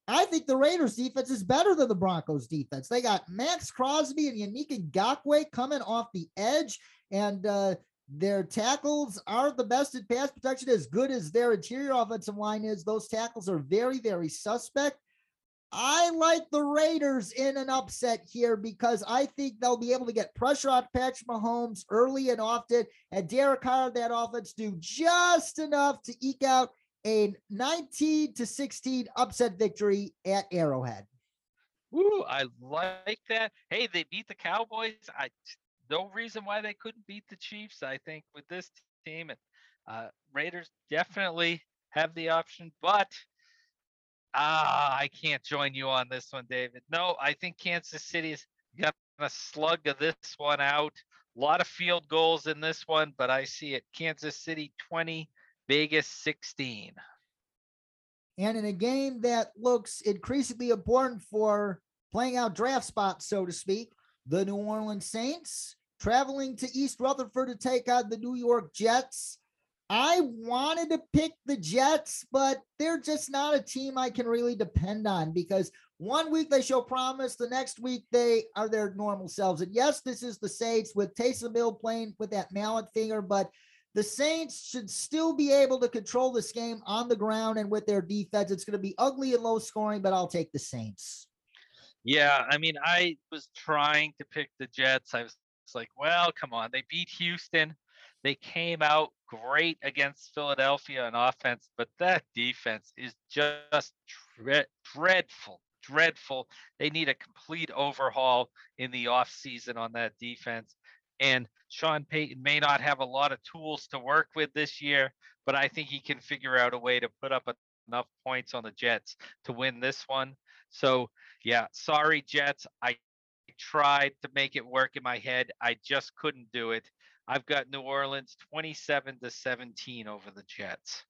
B: I think the Raiders defense is better than the Broncos defense. They got Maxx Crosby and Yannick Ngakoue coming off the edge, and uh, their tackles aren't the best in pass protection, as good as their interior offensive line is. Those tackles are very, very suspect. I like the Raiders in an upset here because I think they'll be able to get pressure on Patrick Mahomes early and often, and Derek Carr that offense do just enough to eke out a 19 to 16 upset victory at Arrowhead.
C: Ooh, I like that. Hey, they beat the Cowboys. I no reason why they couldn't beat the Chiefs. I think with this team and uh, Raiders definitely have the option, but ah, I can't join you on this one, David. No, I think Kansas City is gonna slug this one out. A lot of field goals in this one, but I see it Kansas City 20, Vegas 16.
B: And in a game that looks increasingly important for playing out draft spots, so to speak, the New Orleans Saints traveling to East Rutherford to take on the New York Jets. I wanted to pick the Jets, but they're just not a team I can really depend on because one week they show promise, the next week they are their normal selves. And yes, this is the Saints with Taysom Hill playing with that mallet finger, but the Saints should still be able to control this game on the ground and with their defense. It's going to be ugly and low scoring, but I'll take the Saints.
C: Yeah, I mean, I was trying to pick the Jets. I was like, well, come on. They beat Houston. They came out great against Philadelphia on offense, but that defense is just dread, dreadful, dreadful. They need a complete overhaul in the offseason on that defense. And Sean Payton may not have a lot of tools to work with this year, but I think he can figure out a way to put up enough points on the Jets to win this one. So, yeah, sorry, Jets. I tried to make it work in my head. I just couldn't do it. I've got New Orleans 27 to 17 over the Jets.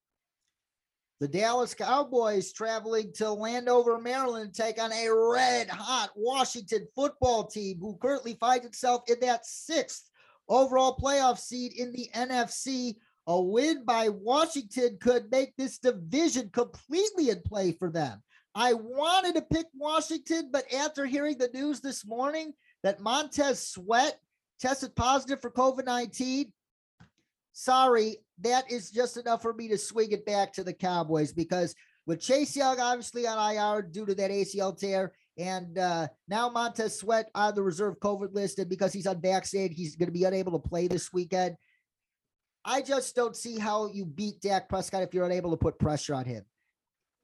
B: The Dallas Cowboys traveling to Landover, Maryland, take on a red hot Washington football team who currently finds itself in that sixth overall playoff seed in the NFC. A win by Washington could make this division completely in play for them. I wanted to pick Washington, but after hearing the news this morning that Montez Sweat tested positive for COVID 19, sorry, that is just enough for me to swing it back to the Cowboys because with Chase Young obviously on IR due to that ACL tear, and uh, now Montez Sweat on the reserve COVID list, and because he's unvaccinated, he's going to be unable to play this weekend. I just don't see how you beat Dak Prescott if you're unable to put pressure on him.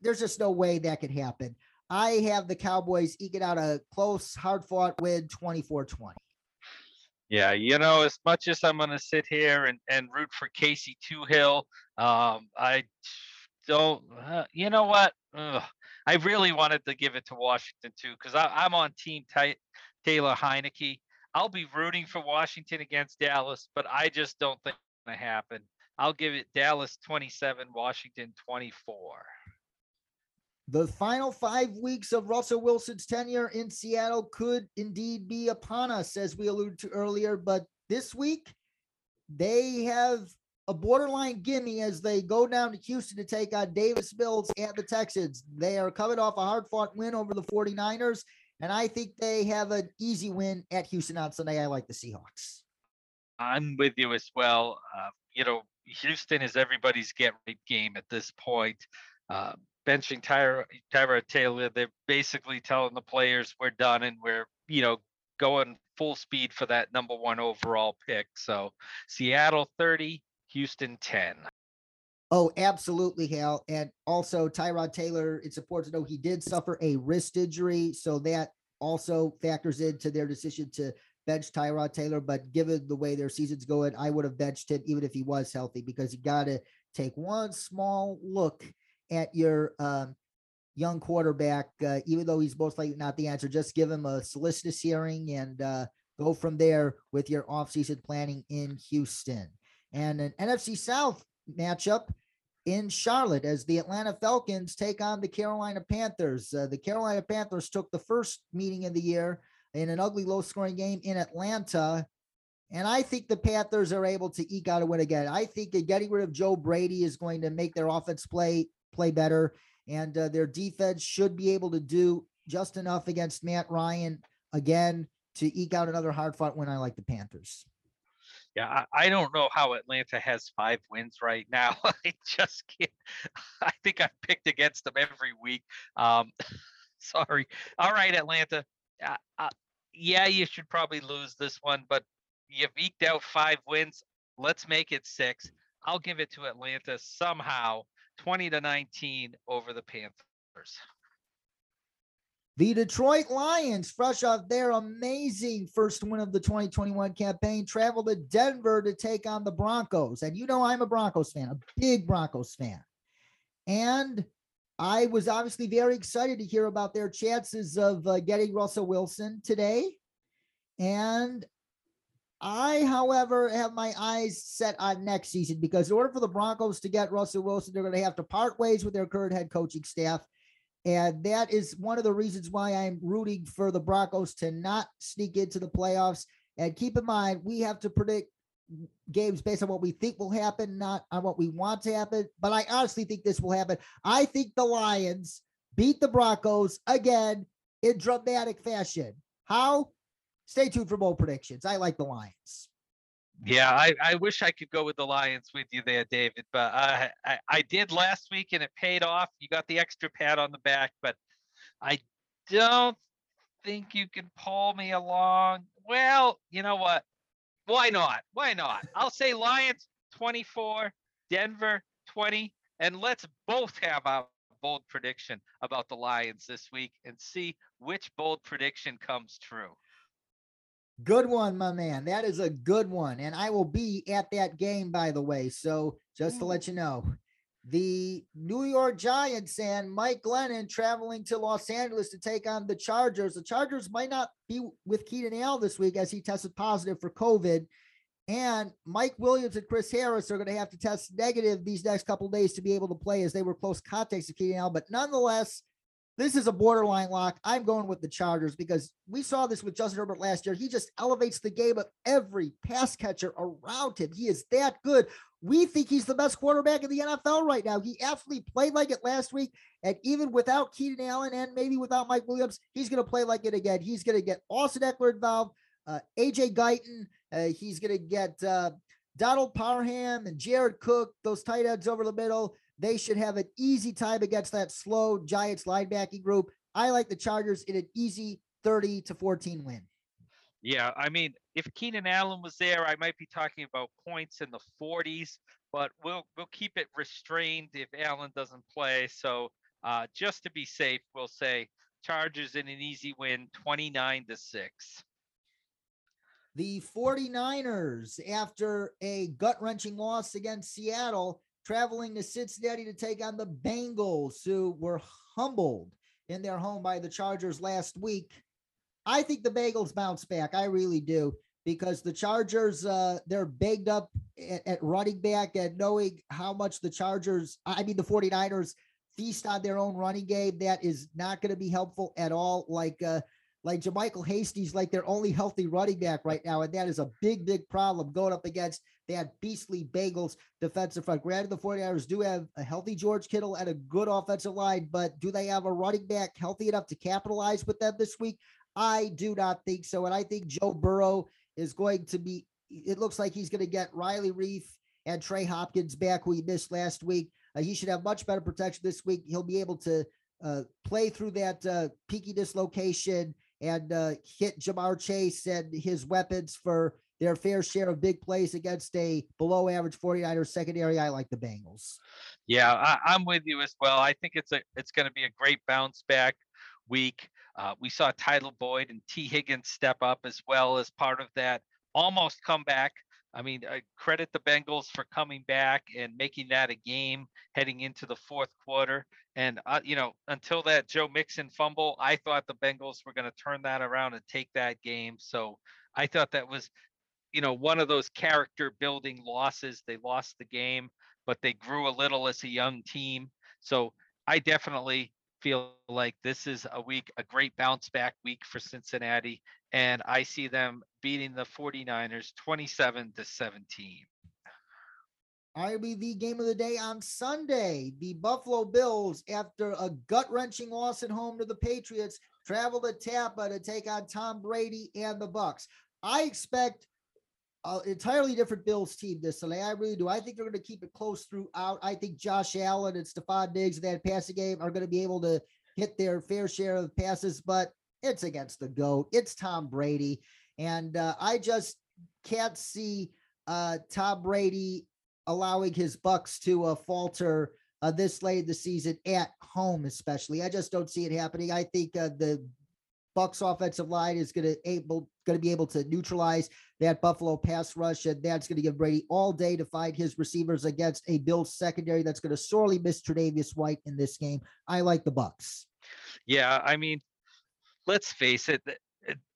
B: There's just no way that could happen. I have the Cowboys eking out a close, hard fought win 24 20.
C: Yeah, you know, as much as I'm going to sit here and, and root for Casey Toohill, um, I don't, uh, you know what? Ugh, I really wanted to give it to Washington too, because I'm on team Taylor Heinicke. I'll be rooting for Washington against Dallas, but I just don't think it's going to happen. I'll give it Dallas 27, Washington 24.
B: The final five weeks of Russell Wilson's tenure in Seattle could indeed be upon us, as we alluded to earlier. But this week, they have a borderline gimme as they go down to Houston to take on Davis Mills and the Texans. They are coming off a hard fought win over the 49ers, and I think they have an easy win at Houston on Sunday. I like the Seahawks.
C: I'm with you as well. Uh, you know, Houston is everybody's get right game at this point. Uh, benching Tyra, Taylor, they're basically telling the players we're done and we're, you know, going full speed for that number one overall pick. So Seattle 30, Houston 10.
B: Oh, absolutely, Hal. And also, Tyrod Taylor, it's important to know he did suffer a wrist injury. So that also factors into their decision to bench Tyrod Taylor. But given the way their season's going, I would have benched him even if he was healthy because you got to take one small look at your um, young quarterback, uh, even though he's most likely not the answer. Just give him a solicitous hearing and uh, go from there with your offseason planning in Houston. And an NFC South matchup in Charlotte as the Atlanta Falcons take on the Carolina Panthers. Uh, the Carolina Panthers took the first meeting of the year in an ugly low scoring game in Atlanta. And I think the Panthers are able to eke out a win again. I think getting rid of Joe Brady is going to make their offense play play better, and uh, their defense should be able to do just enough against Matt Ryan again to eke out another hard fought win. I like the Panthers.
C: Yeah, I, I, don't know how Atlanta has five wins right now. I just can't. I think I've picked against them every week. Um, sorry. All right, Atlanta. Uh, uh, yeah, you should probably lose this one, but you've eked out five wins. Let's make it six. I'll give it to Atlanta somehow 20 to 19 over the Panthers.
B: The Detroit Lions, fresh off their amazing first win of the 2021 campaign, travel to Denver to take on the Broncos. And you know, I'm a Broncos fan, a big Broncos fan. And I was obviously very excited to hear about their chances of uh, getting Russell Wilson today. And I, however, have my eyes set on next season because in order for the Broncos to get Russell Wilson, they're going to have to part ways with their current head coaching staff. And that is one of the reasons why I'm rooting for the Broncos to not sneak into the playoffs. And keep in mind, we have to predict games based on what we think will happen, not on what we want to happen. But I honestly think this will happen. I think the Lions beat the Broncos again in dramatic fashion. How? Stay tuned for more predictions. I like the Lions.
C: Yeah, I, I wish I could go with the Lions with you there, David, but I, I, I did last week and it paid off. You got the extra pat on the back, but I don't think you can pull me along. Well, you know what? Why not? Why not? I'll say Lions 24, Denver 20, and let's both have our bold prediction about the Lions this week and see which bold prediction comes true.
B: Good one, my man. That is a good one. And I will be at that game, by the way. So just to mm. let you know, the New York Giants and Mike Glennon traveling to Los Angeles to take on the Chargers. The Chargers might not be with Keenan Allen this week as he tested positive for COVID. And Mike Williams and Chris Harris are going to have to test negative these next couple days to be able to play as they were close contacts to Keenan Allen. But nonetheless, this is a borderline lock. I'm going with the Chargers because we saw this with Justin Herbert last year. He just elevates the game of every pass catcher around him. He is that good. We think he's the best quarterback in the NFL right now. He absolutely played like it last week. And even without Keenan Allen and maybe without Mike Williams, he's going to play like it again. He's going to get Austin Ekeler involved, uh, AJ Guyton. Uh, he's going to get uh, Donald Parham and Jared Cook, those tight ends over the middle. They should have an easy time against that slow Giants linebacking group. I like the Chargers in an easy 30 to 14 win.
C: Yeah, I mean, if Keenan Allen was there, I might be talking about points in the 40s, but we'll we'll keep it restrained if Allen doesn't play. So uh, just to be safe, we'll say Chargers in an easy win, 29 to six.
B: The 49ers, after a gut wrenching loss against Seattle, traveling to Cincinnati to take on the Bengals, who were humbled in their home by the Chargers last week. I think the Bengals bounce back. I really do because the Chargers, uh, they're begged up at, at, running back and knowing how much the Chargers, I mean, the 49ers feast on their own running game. That is not going to be helpful at all. Like, uh, like JaMycal Hasty's like their only healthy running back right now. And that is a big, big problem going up against that beastly Bengals defensive front. Granted, the 49ers do have a healthy George Kittle and a good offensive line, but do they have a running back healthy enough to capitalize with them this week? I do not think so. And I think Joe Burrow is going to be, it looks like he's going to get Riley Reiff and Trey Hopkins back, who he missed last week. Uh, he should have much better protection this week. He'll be able to uh, play through that uh, peaky dislocation and uh, hit Ja'Marr Chase and his weapons for their fair share of big plays against a below average 49ers secondary. I like the Bengals.
C: Yeah, I, am with you as well. I think it's a it's going to be a great bounce back week. Uh, we saw Tyler Boyd and Tee Higgins step up as well as part of that almost comeback. I mean, I credit the Bengals for coming back and making that a game heading into the fourth quarter. And uh, you know, until that Joe Mixon fumble, I thought the Bengals were going to turn that around and take that game. So I thought that was, you know, one of those character building losses. They lost the game, but they grew a little as a young team. So I definitely feel like this is a week, a great bounce back week for Cincinnati. And I see them beating the 49ers 27 to 17.
B: IBV game of the day on Sunday. The Buffalo Bills, after a gut wrenching loss at home to the Patriots, travel to Tampa to take on Tom Brady and the Bucks. I expect an entirely different Bills team this Sunday. I really do. I think they're going to keep it close throughout. I think Josh Allen and Stefon Diggs, that passing game, are going to be able to hit their fair share of passes, but it's against the GOAT. It's Tom Brady. And uh, I just can't see uh, Tom Brady allowing his Bucks to uh, falter uh, this late in the season at home, especially. I just don't see it happening. I think uh, the Bucks offensive line is going to able going to be able to neutralize that Buffalo pass rush, and that's going to give Brady all day to find his receivers against a Bills secondary that's going to sorely miss Tre'Davious White in this game. I like the Bucks.
C: Yeah, I mean, let's face it,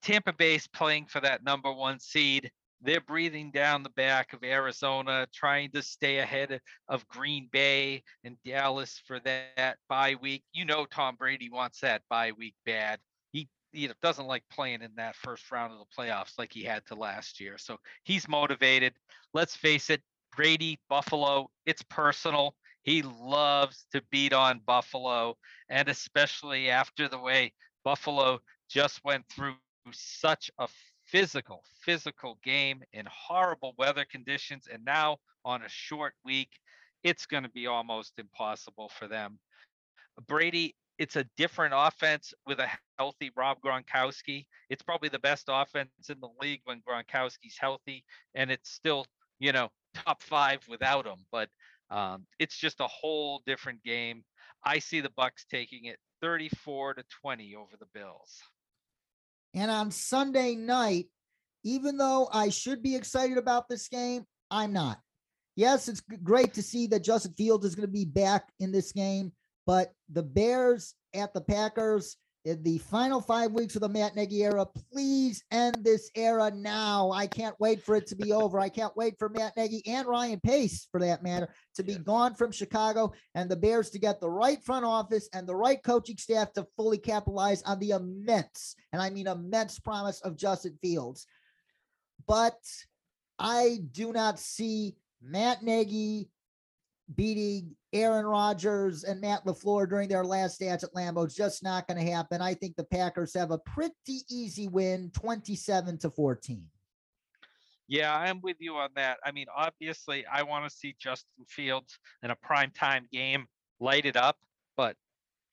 C: Tampa Bay's playing for that number one seed. They're breathing down the back of Arizona, trying to stay ahead of Green Bay and Dallas for that bye week. You know, Tom Brady wants that bye week bad. He you doesn't like playing in that first round of the playoffs like he had to last year. So he's motivated. Let's face it, Brady, Buffalo, it's personal. He loves to beat on Buffalo, and especially after the way Buffalo just went through such a physical, physical game in horrible weather conditions. And now on a short week, it's going to be almost impossible for them. Brady, it's a different offense with a healthy Rob Gronkowski. It's probably the best offense in the league when Gronkowski's healthy, and it's still, you know, top five without him. But um, it's just a whole different game. I see the Bucks taking it 34 to 20 over the Bills.
B: And on Sunday night, even though I should be excited about this game, I'm not. Yes, it's great to see that Justin Fields is going to be back in this game, but the Bears at the Packers in the final five weeks of the Matt Nagy era. Please end this era now. I can't wait for it to be over. I can't wait for Matt Nagy and Ryan Pace, for that matter, to be gone from Chicago and the Bears to get the right front office and the right coaching staff to fully capitalize on the immense, and I mean immense promise of Justin Fields. But I do not see Matt Nagy beating Aaron Rodgers and Matt LaFleur during their last dance at Lambeau. Just not going to happen. I think the Packers have a pretty easy win, 27 to 14.
C: Yeah, I'm with you on that. I mean, obviously, I want to see Justin Fields in a primetime game light it up, but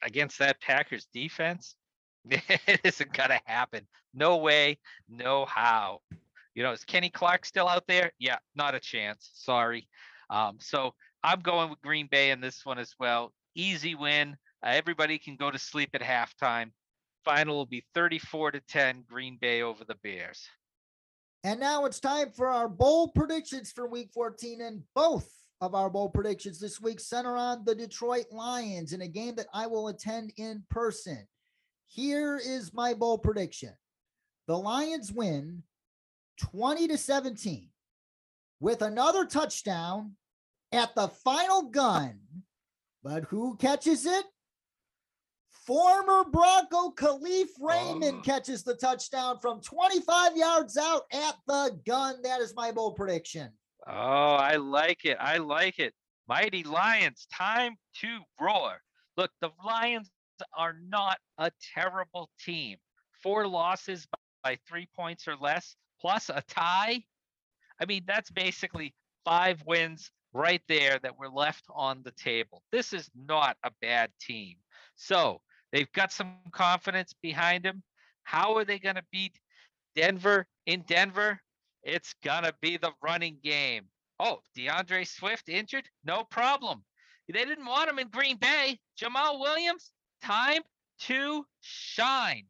C: against that Packers defense, it isn't going to happen. No way, no how. You know, is Kenny Clark still out there? Yeah, not a chance. Sorry. Um, so I'm going with Green Bay in this one as well. Easy win. Uh, everybody can go to sleep at halftime. Final will be 34 to 10, Green Bay over the Bears.
B: And now it's time for our bold predictions for week 14. And both of our bold predictions this week center on the Detroit Lions in a game that I will attend in person. Here is my bold prediction the Lions win 20 to 17 with another touchdown at the final gun. But who catches it? Former Bronco Kalif Raymond oh. catches the touchdown from 25 yards out at the gun. That is my bold prediction.
C: Oh, I like it. I like it. Mighty Lions, time to roar. Look, the Lions are not a terrible team. Four losses by three points or less, plus a tie. I mean, that's basically five wins right there that were left on the table. This is not a bad team. So they've got some confidence behind them. How are they going to beat Denver in Denver? It's going to be the running game. Oh, D'Andre Swift injured? No problem. They didn't want him in Green Bay. Jamaal Williams, time to shine.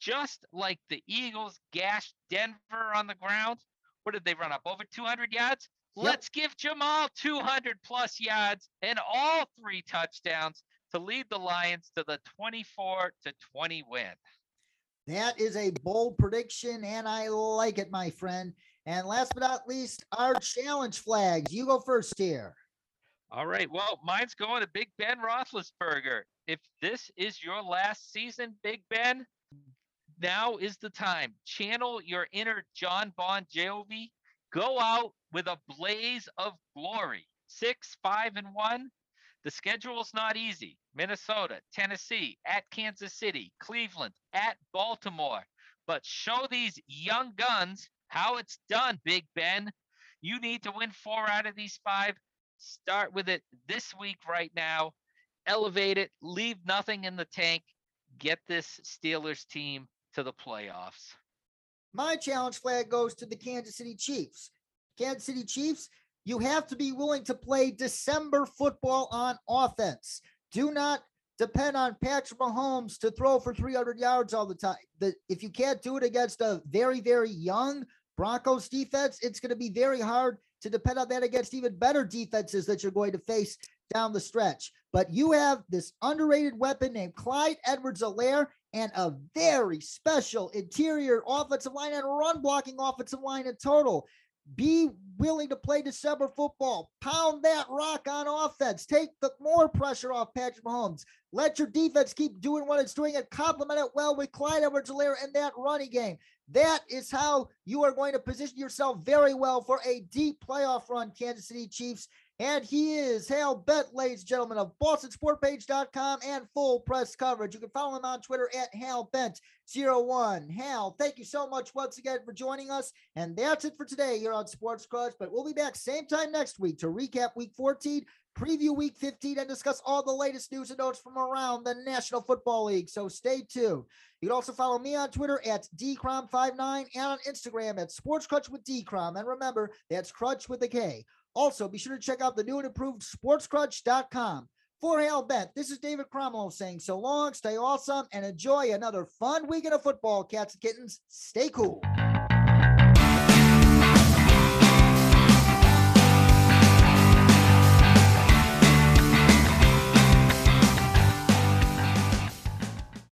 C: Just like the Eagles gashed Denver on the ground. What did they run up? Over 200 yards? Yep. Let's give Jamaal 200 plus yards and all three touchdowns to lead the Lions to the 24 to 20 win.
B: That is a bold prediction, and I like it, my friend. And last but not least, our challenge flags. You go first here.
C: All right. Well, mine's going to Big Ben Roethlisberger. If this is your last season, Big Ben, now is the time. Channel your inner John Bon Jovi. Go out with a blaze of glory. Six, five, and one. The schedule's not easy. Minnesota, Tennessee, at Kansas City, Cleveland, at Baltimore. But show these young guns how it's done, Big Ben. You need to win four out of these five. Start with it this week, right now. Elevate it. Leave nothing in the tank. Get this Steelers team to the playoffs.
B: My challenge flag goes to the Kansas City Chiefs. Kansas City Chiefs, you have to be willing to play December football on offense. Do not depend on Patrick Mahomes to throw for 300 yards all the time. The, if you can't do it against a very, very young Broncos defense, it's going to be very hard to depend on that against even better defenses that you're going to face down the stretch. But you have this underrated weapon named Clyde Edwards-Helaire and a very special interior offensive line and run blocking offensive line in total. Be willing to play December football. Pound that rock on offense. Take the more pressure off Patrick Mahomes. Let your defense keep doing what it's doing and complement it well with Clyde Edwards-Helaire in that running game. That is how you are going to position yourself very well for a deep playoff run, Kansas City Chiefs. And he is Hal Bent, ladies and gentlemen, of BostonSportPage.com and full press coverage. You can follow him on Twitter at Hal Bent01. Hal, thank you so much once again for joining us. And that's it for today here on Sports Crunch. But we'll be back same time next week to recap week 14, preview week 15, and discuss all the latest news and notes from around the National Football League. So stay tuned. You can also follow me on Twitter at dcrom59 and on Instagram at Sports Crunch with dcrom. And remember, that's Crunch with a K. Also, be sure to check out the new and improved sportscrunch.com For Hal Bent, this is David Cromwell saying so long, stay awesome, and enjoy another fun weekend of football, cats and kittens. Stay cool.